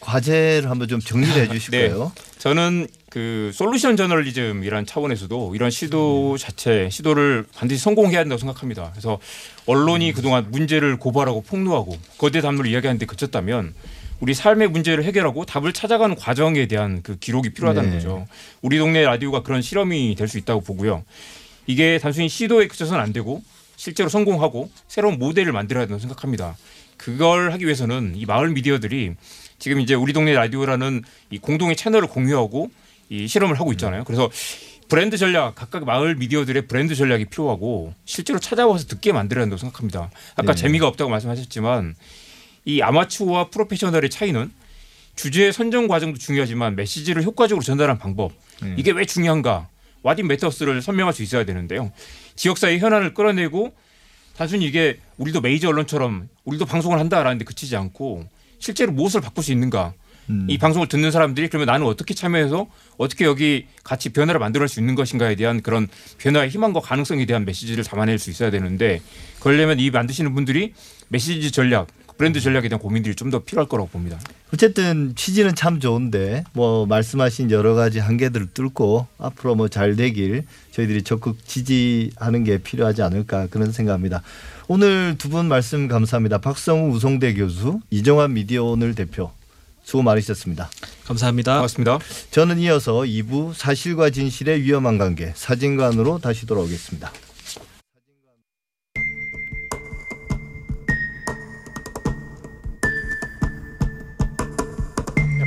과제를 한번 좀 정리해 *laughs* 주실까요? 네. 저는 그 solution journalism이라는 차원에서도 이런 시도 자체 시도를 반드시 성공해야 한다고 생각합니다. 그래서 언론이 그동안 문제를 고발하고 폭로하고 거대 담론을 이야기하는데 그쳤다면 우리 삶의 문제를 해결하고 답을 찾아가는 과정에 대한 그 기록이 필요하다는 네. 거죠. 우리 동네 라디오가 그런 실험이 될 수 있다고 보고요. 이게 단순히 시도에 그쳐서는 안 되고 실제로 성공하고 새로운 모델을 만들어야 된다고 생각합니다. 그걸 하기 위해서는 이 마을 미디어들이 지금 이제 우리 동네 라디오라는 이 공동의 채널을 공유하고 이 실험을 하고 있잖아요. 그래서 브랜드 전략 각각 마을 미디어들의 브랜드 전략이 필요하고 실제로 찾아와서 듣게 만들어야 한다고 생각합니다. 아까 네. 재미가 없다고 말씀하셨지만 이 아마추어와 프로페셔널의 차이는 주제 선정 과정도 중요하지만 메시지를 효과적으로 전달하는 방법 음. 이게 왜 중요한가 와딘 메터스를 설명할 수 있어야 되는데요. 지역사회 현안을 끌어내고 단순히 이게 우리도 메이저 언론처럼 우리도 방송을 한다라는 데 그치지 않고 실제로 무엇을 바꿀 수 있는가 음. 이 방송을 듣는 사람들이 그러면 나는 어떻게 참여해서 어떻게 여기 같이 변화를 만들어낼 수 있는 것인가에 대한 그런 변화의 희망과 가능성에 대한 메시지를 담아낼 수 있어야 되는데 그러려면 이 만드시는 분들이 메시지 전략 브랜드 전략에 대한 고민들이 좀 더 필요할 거라고 봅니다. 어쨌든 취지는 참 좋은데 뭐 말씀하신 여러 가지 한계들을 뚫고 앞으로 뭐 잘 되길 저희들이 적극 지지하는 게 필요하지 않을까 그런 생각합니다. 오늘 두 분 말씀 감사합니다. 박성우 우송대 교수, 이정환 미디어 오늘 대표 수고 많으셨습니다. 감사합니다. 고맙습니다. 저는 이어서 2부 사실과 진실의 위험한 관계 사진관으로 다시 돌아오겠습니다.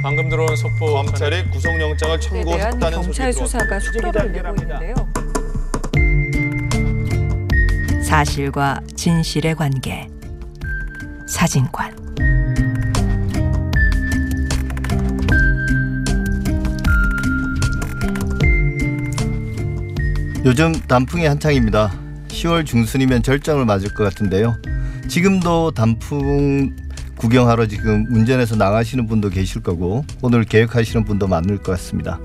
방금 들어온 속보 검찰이 구속영장을 청구했다는 경찰 소식이 수사가 속도를 내고 있는데요. 사실과 진실의 관계 사진관 요즘 단풍이 한창입니다. 10월 중순이면 절정을 맞을 것 같은데요. 지금도 단풍 구경하러 지금 운전해서 나가시는 분도 계실 거고 오늘 계획하시는 분도 많을 것 같습니다.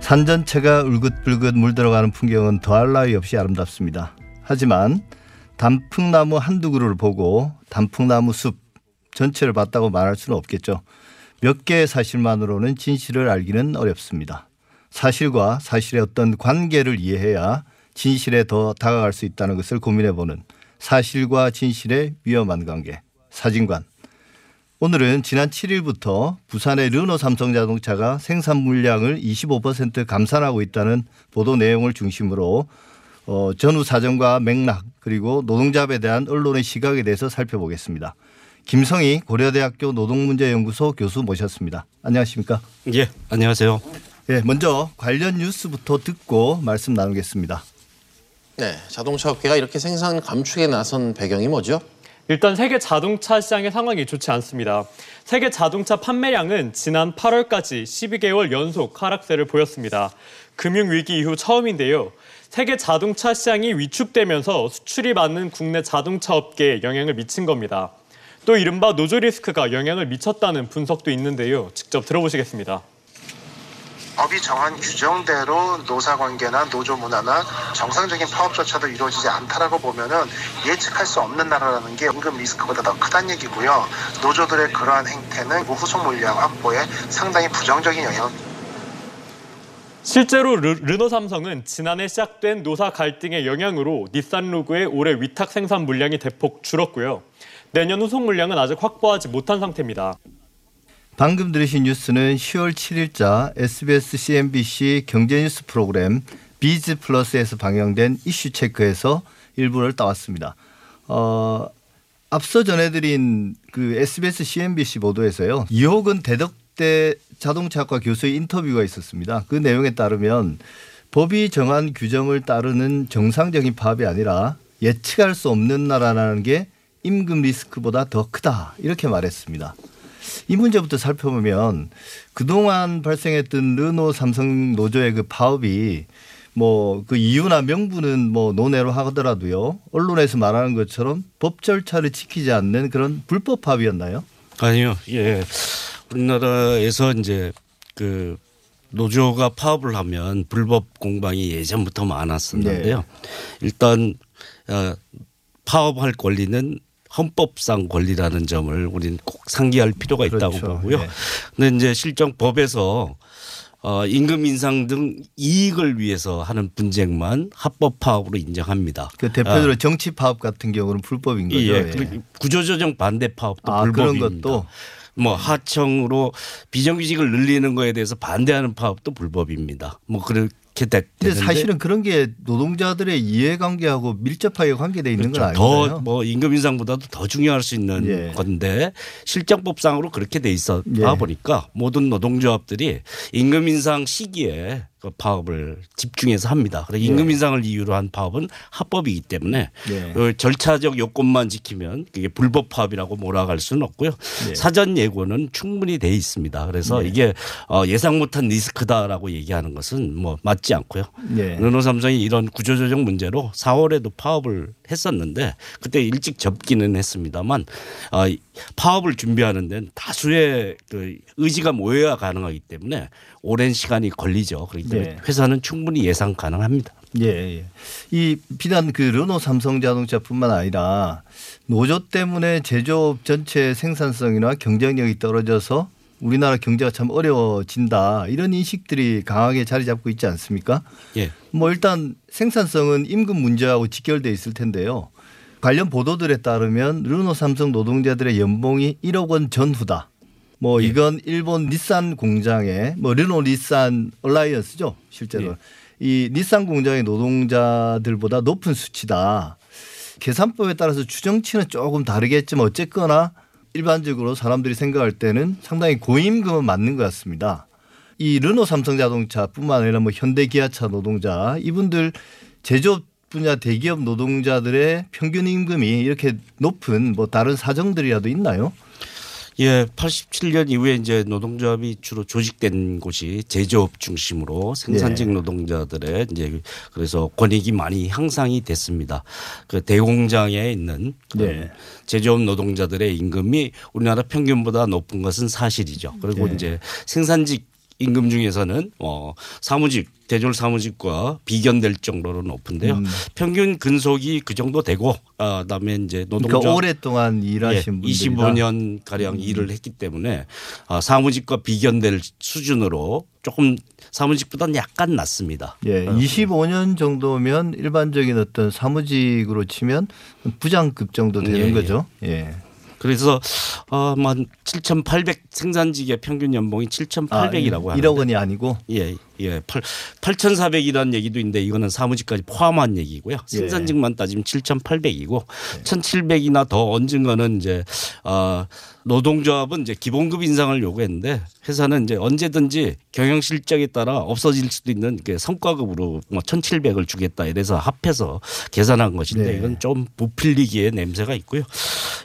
산 전체가 울긋불긋 물들어가는 풍경은 더할 나위 없이 아름답습니다. 하지만 단풍나무 한두 그루를 보고 단풍나무 숲 전체를 봤다고 말할 수는 없겠죠. 몇 개의 사실만으로는 진실을 알기는 어렵습니다. 사실과 사실의 어떤 관계를 이해해야 진실에 더 다가갈 수 있다는 것을 고민해보는 사실과 진실의 위험한 관계 사진관 오늘은 지난 7일부터 부산의 르노 삼성자동차가 생산 물량을 25% 감산하고 있다는 보도 내용을 중심으로 어, 전후 사정과 맥락 그리고 노동자에 대한 언론의 시각에 대해서 살펴보겠습니다. 김성희 고려대학교 노동문제연구소 교수 모셨습니다. 안녕하십니까? 예, 안녕하세요. 예, 먼저 관련 뉴스부터 듣고 말씀 나누겠습니다. 네, 자동차 업계가 이렇게 생산 감축에 나선 배경이 뭐죠? 일단 세계 자동차 시장의 상황이 좋지 않습니다. 세계 자동차 판매량은 지난 8월까지 12개월 연속 하락세를 보였습니다. 금융위기 이후 처음인데요. 세계 자동차 시장이 위축되면서 수출이 많은 국내 자동차 업계에 영향을 미친 겁니다. 또 이른바 노조 리스크가 영향을 미쳤다는 분석도 있는데요. 직접 들어보시겠습니다. 법이 정한 규정대로 노사관계나 노조 문화나 정상적인 파업 절차도 이루어지지 않다라고 보면은 예측할 수 없는 나라라는 게 임금 리스크보다 더 크다는 얘기고요. 노조들의 그러한 행태는 후속 물량 확보에 상당히 부정적인 영향. 실제로 르, 르노 삼성은 지난해 시작된 노사 갈등의 영향으로 닛산 로그의 올해 위탁 생산 물량이 대폭 줄었고요. 내년 후속 물량은 아직 확보하지 못한 상태입니다. 방금 들으신 뉴스는 10월 7일자 SBS CNBC 경제뉴스 프로그램 비즈 플러스에서 방영된 이슈 체크에서 일부를 따왔습니다. 어, 앞서 전해드린 그 SBS CNBC 보도에서요. 이호근 대덕대 자동차학과 교수의 인터뷰가 있었습니다. 그 내용에 따르면 법이 정한 규정을 따르는 정상적인 파업이 아니라 예측할 수 없는 나라라는 게 임금 리스크보다 더 크다 이렇게 말했습니다. 이 문제부터 살펴보면 그동안 발생했던 르노 삼성 노조의 그 파업이 뭐 그 이유나 명분은 뭐 논외로 하더라도요 언론에서 말하는 것처럼 법 절차를 지키지 않는 그런 불법 파업이었나요? 아니요, 예. 우리나라에서 이제 그 노조가 파업을 하면 불법 공방이 예전부터 많았었는데요. 네. 일단 어, 파업할 권리는 헌법상 권리라는 점을 우리는 꼭 상기할 필요가 있다고 그렇죠. 보고요. 예. 근데 이제 실정 법에서 어, 임금 인상 등 이익을 위해서 하는 분쟁만 합법 파업으로 인정합니다. 그 대표적으로 아, 정치 파업 같은 경우는 불법인 거죠. 예, 예. 구조조정 반대 파업도 아, 그런 불법입니다. 것도? 뭐 하청으로 비정규직을 늘리는 거에 대해서 반대하는 파업도 불법입니다. 뭐 그 렇게 됐. 근데 사실은 그런 게 노동자들의 이해관계하고 밀접하게 관계돼 있는 건 아니잖아요. 더뭐 임금 인상보다도 더 중요할 수 있는 예. 건데 실정법상으로 그렇게 돼 있어 예. 봐 보니까 모든 노동조합들이 임금 인상 시기에 그 파업을 집중해서 합니다. 그래서 예. 임금 인상을 이유로 한 파업은 합법이기 때문에 예. 그 절차적 요건만 지키면 그게 불법 파업이라고 몰아갈 수는 없고요. 예. 사전 예고는 충분히 돼 있습니다. 그래서 예. 이게 어, 예상 못한 리스크다라고 얘기하는 것은 뭐 맞지 않고요. 예. 르노 삼성이 이런 구조조정 문제로 4월에도 파업을 했었는데 그때 일찍 접기는 했습니다만 어, 이 파업을 준비하는 데는 다수의 그 의지가 모여야 가능하기 때문에 오랜 시간이 걸리죠. 그렇기 때문에 예. 회사는 충분히 예상 가능합니다. 예, 예. 이 비단 그 르노 삼성 자동차뿐만 아니라 노조 때문에 제조업 전체 생산성이나 경쟁력이 떨어져서 우리나라 경제가 참 어려워진다 이런 인식들이 강하게 자리 잡고 있지 않습니까? 예. 뭐 일단 생산성은 임금 문제하고 직결돼 있을 텐데요. 관련 보도들에 따르면 르노 삼성 노동자들의 연봉이 1억 원 전후다. 뭐 이건 일본 닛산 공장의 뭐 르노 닛산 얼라이언스죠 실제로 이 닛산 공장의 노동자들보다 높은 수치다. 계산법에 따라서 추정치는 조금 다르겠지만 어쨌거나 일반적으로 사람들이 생각할 때는 상당히 고임금은 맞는 것 같습니다. 이 르노 삼성자동차뿐만 아니라 뭐 현대 기아차 노동자 이분들 제조업 분야 대기업 노동자들의 평균 임금이 이렇게 높은 뭐 다른 사정들이라도 있나요? 예, 87년 이후에 이제 노동조합이 주로 조직된 곳이 제조업 중심으로 생산직 예. 노동자들의 이제 그래서 권익이 많이 향상이 됐습니다. 그 대공장에 있는 그 예. 제조업 노동자들의 임금이 우리나라 평균보다 높은 것은 사실이죠. 그리고 예. 이제 생산직 임금 중에서는 어 사무직 대졸 사무직과 비견될 정도로 높은데요. 음. 평균 근속이 그 정도 되고 아, 그다음에 이제 노동자 그러니까 오랫동안 일하신 분들이다. 25년 가량 일을 했기 때문에 아, 사무직과 비견될 수준으로 조금 사무직보다는 약간 낮습니다. 예, 25년 정도면 일반적인 어떤 사무직으로 치면 부장급 정도 되는 예, 예. 거죠. 예. 그래서 아마 7,800 생산직의 평균 연봉이 7,800이라고 아, 하는데. 1억 원이 아니고? 예, 예. 8, 8,400이라는 얘기도 있는데 이거는 사무직까지 포함한 얘기고요. 예. 생산직만 따지면 7,800이고 1,700이나 더 얹은 거는 이제 아 노동조합은 이제 기본급 인상을 요구했는데 회사는 이제 언제든지 경영 실적에 따라 없어질 수도 있는 그 성과급으로 뭐 1,700을 주겠다 이래서 합해서 계산한 것인데 네. 이건 좀 부필리기의 냄새가 있고요.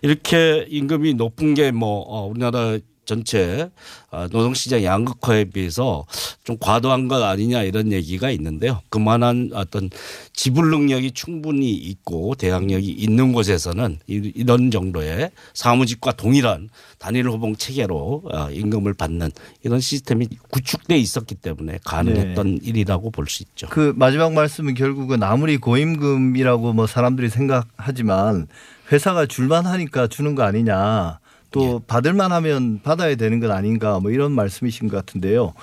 이렇게 임금이 높은 게 뭐 우리나라 전체 아, 노동시장 양극화에 비해서 좀 과도한 것 아니냐 이런 얘기가 있는데요. 그만한 어떤 지불 능력이 충분히 있고 대항력이 있는 곳에서는 이- 이런 정도의 사무직과 동일한 단일 호봉 체계로 아, 임금을 받는 이런 시스템이 구축돼 있었기 때문에 가능했던 일이라고 볼 수 있죠. 그 마지막 말씀은 결국은 아무리 고임금이라고 뭐 사람들이 생각하지만 회사가 줄만 하니까 주는 거 아니냐 또 예. 받을 만 하면 받아야 되는 것 아닌가 뭐 이런 말씀이신 것 같은데요.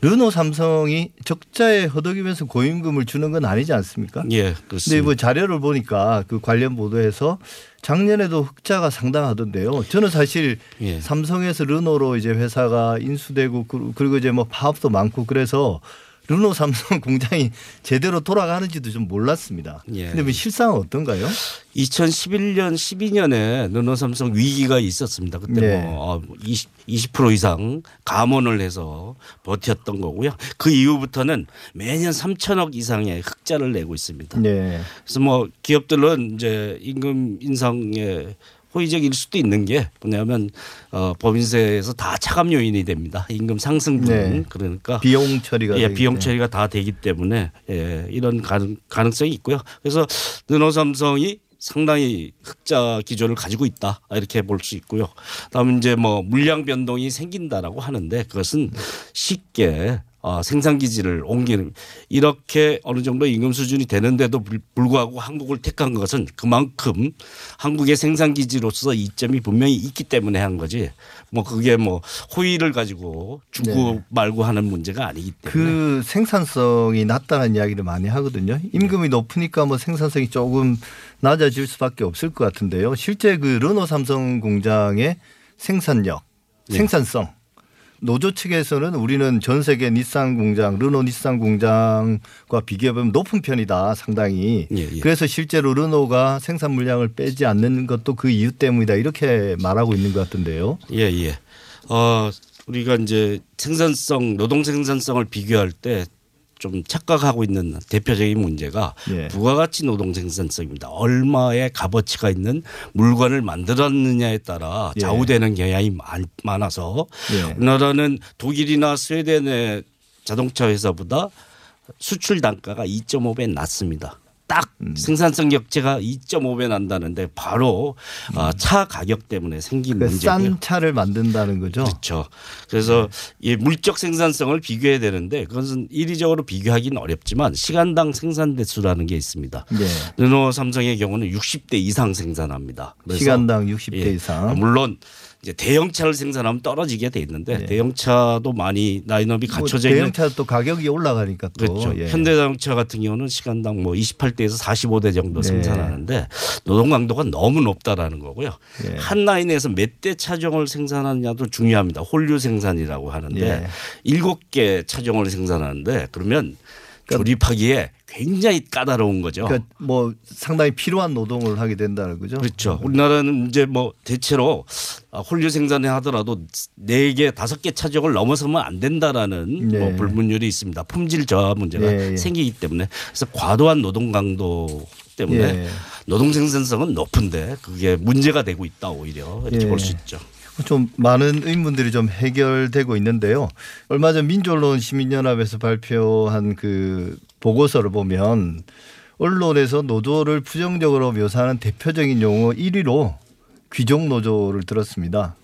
르노 삼성이 적자에 허덕이면서 고임금을 주는 건 아니지 않습니까? 예, 그렇습니다. 뭐 자료를 보니까 그 관련 보도에서 작년에도 흑자가 상당하던데요. 저는 사실 예. 삼성에서 르노로 이제 회사가 인수되고 그- 그리고 이제 뭐 파업도 많고 그래서 르노 삼성 *laughs* 공장이 제대로 돌아가는지도 좀 몰랐습니다. 예. 근데 뭐 실상은 어떤가요? 2011년 12년에 르노 삼성 위기가 있었습니다. 그때 네. 뭐 어, 20, 20% 이상 감원을 해서 버텼던 거고요. 그 이후부터는 매년 3천억 이상의 흑자를 내고 있습니다. 네. 그래서 뭐 기업들은 이제 임금 인상에 호의적일 수도 있는 게 뭐냐면 어, 법인세에서 다 차감 요인이 됩니다. 임금 상승분 네. 그러니까 비용 처리가 예, 비용. 처리가 다 되기 때문에 예, 이런 가능, 가능성이 있고요. 그래서 르노삼성이 상당히 흑자 기조를 가지고 있다 이렇게 볼 수 있고요. 다음 이제 뭐 물량 변동이 생긴다라고 하는데 그것은 쉽게 어, 생산 기지를 옮기는 이렇게 어느 정도 임금 수준이 되는데도 불- 불구하고 한국을 택한 것은 그만큼 한국의 생산 기지로서 이점이 분명히 있기 때문에 한 거지. 뭐 그게 뭐 호의를 가지고 주고 네. 말고 하는 문제가 아니기 때문에 그 생산성이 낮다는 이야기를 많이 하거든요. 임금이 높으니까 뭐 생산성이 조금 낮아질 수밖에 없을 것 같은데요. 실제 그 르노 삼성 공장의 생산력, 네. 생산성 노조 측에서는 우리는 전 세계 닛산 공장, 르노 닛산 공장과 비교해보면 높은 편이다 상당히. 예, 예. 그래서 실제로 르노가 생산 물량을 빼지 않는 것도 그 이유 때문이다 이렇게 말하고 있는 것 같은데요. 예, 예. 어, 우리가 이제 생산성, 노동 생산성을 비교할 때 좀 착각하고 있는 대표적인 문제가 예. 부가가치 노동 생산성입니다. 얼마의 값어치가 있는 물건을 만들었느냐에 따라 예. 좌우되는 경향이 많, 많아서 예. 우리나라는 독일이나 스웨덴의 자동차 회사보다 수출 단가가 2.5배 낮습니다. 딱 음. 생산성 격차가 2.5배 난다는데 바로 아, 차 가격 때문에 생긴 음. 그 문제고요. 싼 차를 만든다는 거죠. 그렇죠. 그래서 네. 이 물적 생산성을 비교해야 되는데 그것은 이리적으로 비교하기는 어렵지만 시간당 생산 대수라는 게 있습니다. 네. 르노 삼성의 경우는 60대 이상 생산합니다. 시간당 60대 예, 이상. 물론 이제 대형차를 생산하면 떨어지게 돼 있는데 대형차도 많이 라인업이 네. 뭐 갖춰져 있는 대형차 또 가격이 올라가니까 또 그렇죠. 예. 현대자동차 같은 경우는 시간당 뭐 28대에서 45대 정도 네. 생산하는데 노동 강도가 너무 높다라는 거고요. 예. 한 라인에서 몇 대 차종을 생산하느냐도 중요합니다. 홀류 생산이라고 하는데 예. 일곱 개 차종을 생산하는데 그러면 조립하기에 굉장히 까다로운 거죠. 그러니까 뭐 상당히 필요한 노동을 하게 된다는 거죠. 그렇죠. 우리나라는 이제 뭐 대체로 아, 홀류 생산을 하더라도 네 개, 다섯 개 차종을 넘어서면 안 된다라는 네. 뭐 불문율이 있습니다. 품질 저하 문제가 예, 예. 생기기 때문에 그래서 과도한 노동 강도 때문에 예. 노동 생산성은 높은데 그게 문제가 되고 있다 오히려 이렇게 예. 볼수 있죠. 좀 많은 의문들이 좀 해결되고 있는데요. 얼마 전 민주언론 시민연합에서 발표한 그 보고서를 보면 언론에서 노조를 부정적으로 묘사하는 대표적인 용어 1위로 귀족 노조를 들었습니다.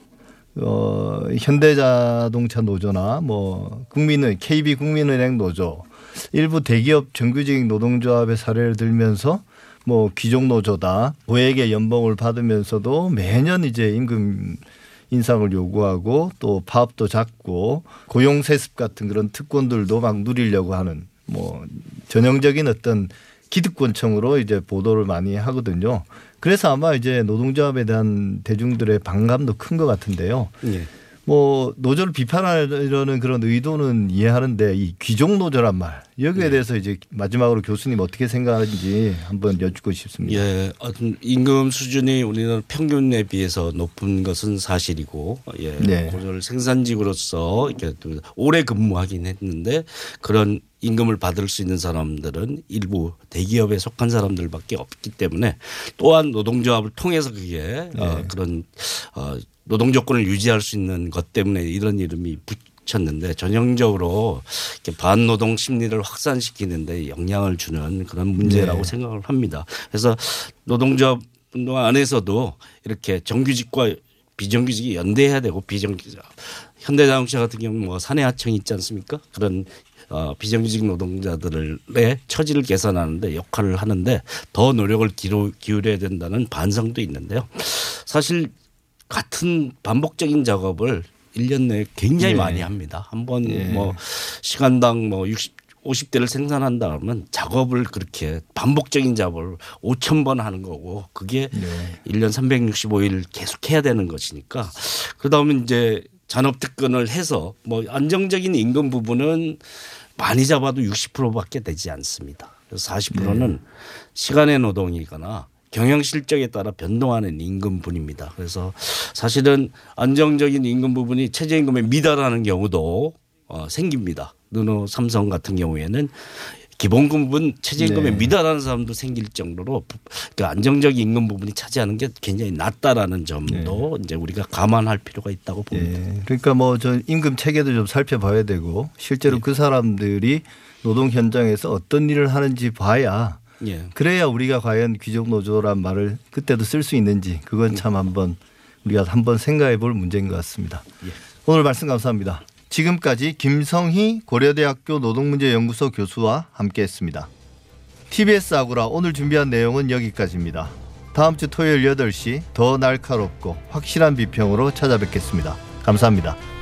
어, 현대자동차 노조나 뭐 국민의 KB 국민은행 노조 일부 대기업 정규직 노동조합의 사례를 들면서 뭐 귀족 노조다 고액의 연봉을 받으면서도 매년 이제 임금 인상을 요구하고 또 파업도 잡고 고용 세습 같은 그런 특권들도 막 누리려고 하는 뭐 전형적인 어떤 기득권층으로 이제 보도를 많이 하거든요. 그래서 아마 이제 노동조합에 대한 대중들의 반감도 큰 것 같은데요. 예. 뭐 노조를 비판하려는 그런 의도는 이해하는데 이 귀족 노조란 말 여기에 대해서 이제 마지막으로 교수님 어떻게 생각하는지 한번 여쭙고 싶습니다. 예, 어떤 임금 수준이 우리나라 평균에 비해서 높은 것은 사실이고, 예, 네. 고졸 생산직으로서 이렇게 또 오래 근무하긴 했는데 그런 임금을 받을 수 있는 사람들은 일부 대기업에 속한 사람들밖에 없기 때문에 또한 노동조합을 통해서 그게 어, 그런 어, 노동 조건을 유지할 수 있는 것 때문에 이런 이름이 붙였는데 전형적으로 이렇게 반노동 심리를 확산시키는데 영향을 주는 그런 문제라고 네. 생각을 합니다. 그래서 노동조합 운동 안에서도 이렇게 정규직과 비정규직이 연대해야 되고 비정규직 현대자동차 같은 경우는 뭐 사내하청이 있지 않습니까? 그런 어, 비정규직 노동자들의 처지를 개선하는데 역할을 하는데 더 노력을 기울여야 된다는 반성도 있는데요. 사실 같은 반복적인 작업을 1년 내에 굉장히 네. 많이 합니다. 한번 네. 뭐 시간당 뭐 60, 50대를 생산한다 그러면 작업을 그렇게 반복적인 작업을 5천 번 하는 거고 그게 네. 1년 365일 계속 해야 되는 것이니까 그러다 보면 이제 잔업 특근을 해서 뭐 안정적인 임금 부분은 많이 잡아도 60%밖에 되지 않습니다. 그래서 40%는 시간의 노동이거나 경영 실적에 따라 변동하는 임금분입니다. 그래서 사실은 안정적인 임금 부분이 최저임금에 미달하는 경우도 어, 생깁니다. 르노 삼성 같은 경우에는 기본금 부분 최저임금에 네. 미달하는 사람도 생길 정도로 그 안정적인 임금 부분이 차지하는 게 굉장히 낮다라는 점도 이제 우리가 감안할 필요가 있다고 봅니다. 예. 그러니까 뭐 저 임금 체계도 좀 살펴봐야 되고 실제로 그 사람들이 노동 현장에서 어떤 일을 하는지 봐야 예. 그래야 우리가 과연 귀족 노조란 말을 그때도 쓸 수 있는지 그건 참 한번 우리가 한번 생각해 볼 문제인 것 같습니다. 오늘 말씀 감사합니다. 지금까지 김성희 고려대학교 노동문제연구소 교수와 함께했습니다. TBS 아고라 오늘 준비한 내용은 여기까지입니다. 다음 주 토요일 8시 더 날카롭고 확실한 비평으로 찾아뵙겠습니다. 감사합니다.